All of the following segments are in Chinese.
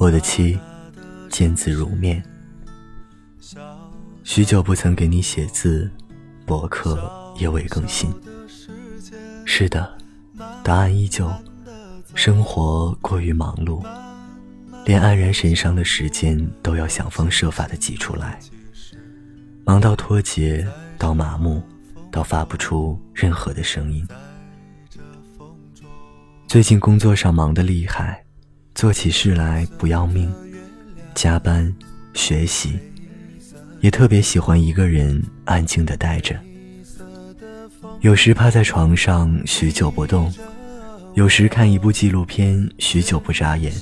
我的妻，见字如面。许久不曾给你写字，博客也未更新。是的，答案依旧，生活过于忙碌，连黯然神伤的时间都要想方设法的挤出来。忙到脱节，到麻木，到发不出任何的声音。最近工作上忙得厉害。做起事来不要命，加班、学习，也特别喜欢一个人安静的待着。有时趴在床上许久不动，有时看一部纪录片许久不眨眼，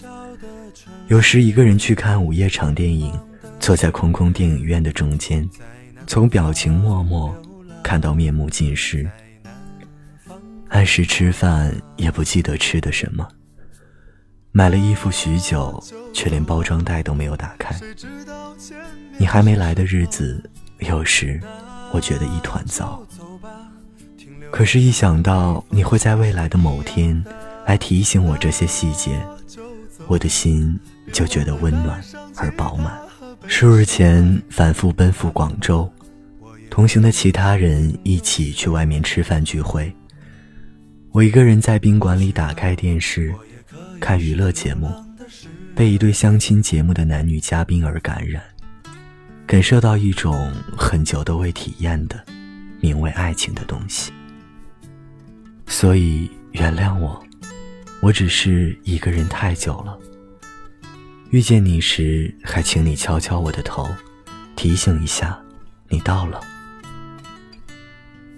有时一个人去看午夜场电影，坐在空空电影院的中间，从表情默默看到面目尽失。按时吃饭也不记得吃的什么。买了衣服许久，却连包装袋都没有打开。你还没来的日子，有时我觉得一团糟。可是，一想到你会在未来的某天来提醒我这些细节，我的心就觉得温暖而饱满。数日前反复奔赴广州，同行的其他人一起去外面吃饭聚会，我一个人在宾馆里打开电视。看娱乐节目，被一对相亲节目的男女嘉宾而感染，感受到一种很久都未体验的，名为爱情的东西。所以原谅我，我只是一个人太久了。遇见你时，还请你敲敲我的头，提醒一下，你到了。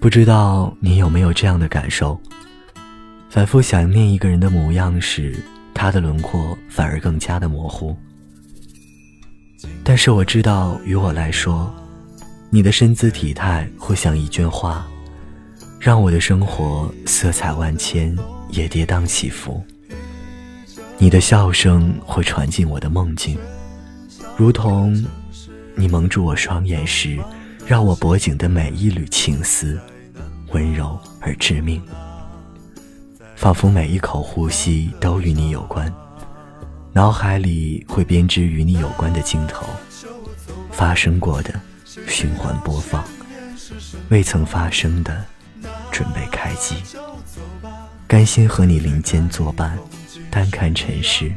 不知道你有没有这样的感受？反复想念一个人的模样时，他的轮廓反而更加的模糊。但是我知道，于我来说，你的身姿体态会像一卷画，让我的生活色彩万千，也跌宕起伏。你的笑声会传进我的梦境，如同你蒙住我双眼时，让我脖颈的每一缕青丝，温柔而致命。仿佛每一口呼吸都与你有关，脑海里会编织与你有关的镜头，发生过的循环播放，未曾发生的准备开机。甘心和你林间作伴，单看尘世，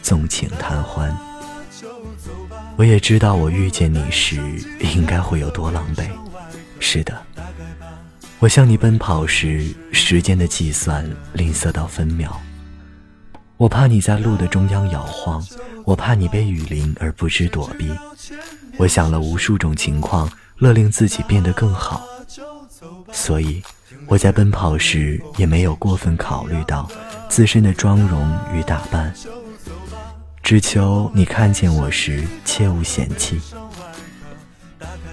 纵情贪欢。我也知道我遇见你时应该会有多狼狈，是的。我向你奔跑时，时间的计算吝啬到分秒。我怕你在路的中央摇晃，我怕你被雨淋而不知躲避。我想了无数种情况，乐令自己变得更好。所以我在奔跑时也没有过分考虑到自身的妆容与打扮，只求你看见我时切勿嫌弃。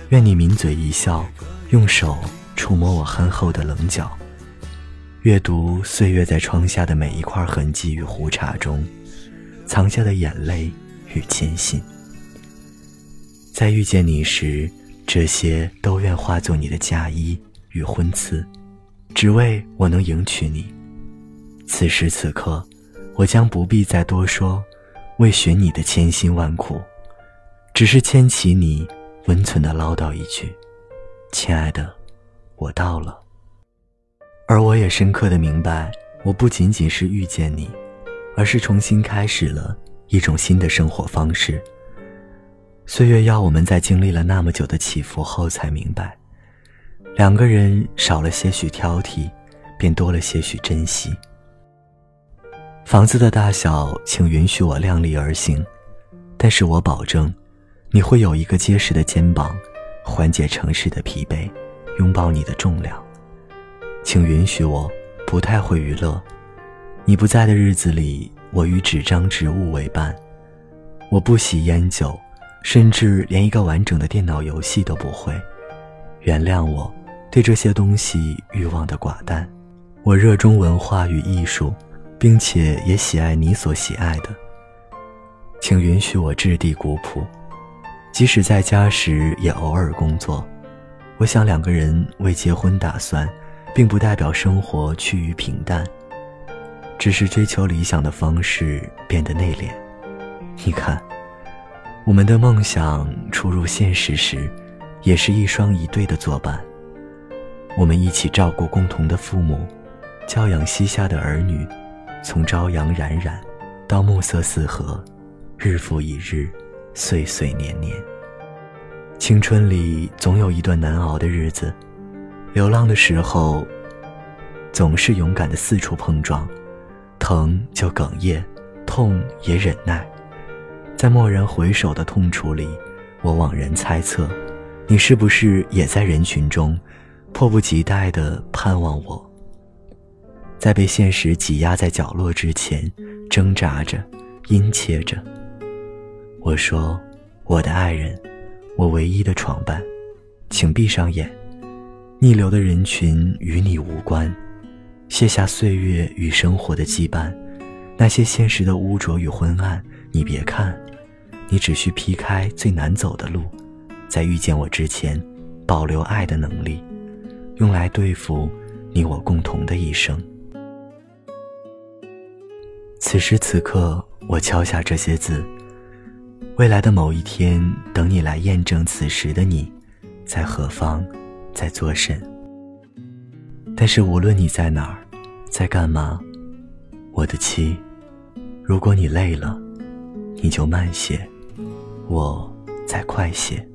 愿你抿嘴一笑，用手。触摸我憨厚的棱角，阅读岁月在窗下的每一块痕迹与胡茬中藏下的眼泪与艰辛。在遇见你时，这些都愿化作你的嫁衣与婚赐，只为我能迎娶你。此时此刻，我将不必再多说为寻你的千辛万苦，只是牵起你，温存的唠叨一句：“亲爱的。”我到了，而我也深刻的明白，我不仅仅是遇见你，而是重新开始了一种新的生活方式。岁月要我们在经历了那么久的起伏后，才明白，两个人少了些许挑剔，便多了些许珍惜。房子的大小，请允许我量力而行，但是我保证，你会有一个结实的肩膀，缓解城市的疲惫。拥抱你的重量，请允许我不太会娱乐。你不在的日子里，我与纸张植物为伴。我不喜烟酒，甚至连一个完整的电脑游戏都不会。原谅我对这些东西欲望的寡淡。我热衷文化与艺术，并且也喜爱你所喜爱的。请允许我质地古朴，即使在家时也偶尔工作。我想两个人为结婚打算，并不代表生活趋于平淡，只是追求理想的方式变得内敛。你看，我们的梦想初入现实时，也是一双一对的作伴。我们一起照顾共同的父母，教养膝下的儿女，从朝阳冉冉，到暮色四合，日复一日，岁岁年年。青春里总有一段难熬的日子，流浪的时候，总是勇敢的四处碰撞，疼就哽咽，痛也忍耐。在蓦然回首的痛楚里，我惘然猜测，你是不是也在人群中？迫不及待地盼望我，在被现实挤压在角落之前，挣扎着，殷切着。我说：“我的爱人，我唯一的床伴，请闭上眼。逆流的人群与你无关，卸下岁月与生活的羁绊，那些现实的污浊与昏暗，你别看，你只需劈开最难走的路，在遇见我之前，保留爱的能力。”用来对付你我共同的一生。此时此刻，我敲下这些字。未来的某一天，等你来验证此时的你，在何方，在做甚。但是无论你在哪儿，在干嘛，我的妻，如果你累了，你就慢些，我再快些。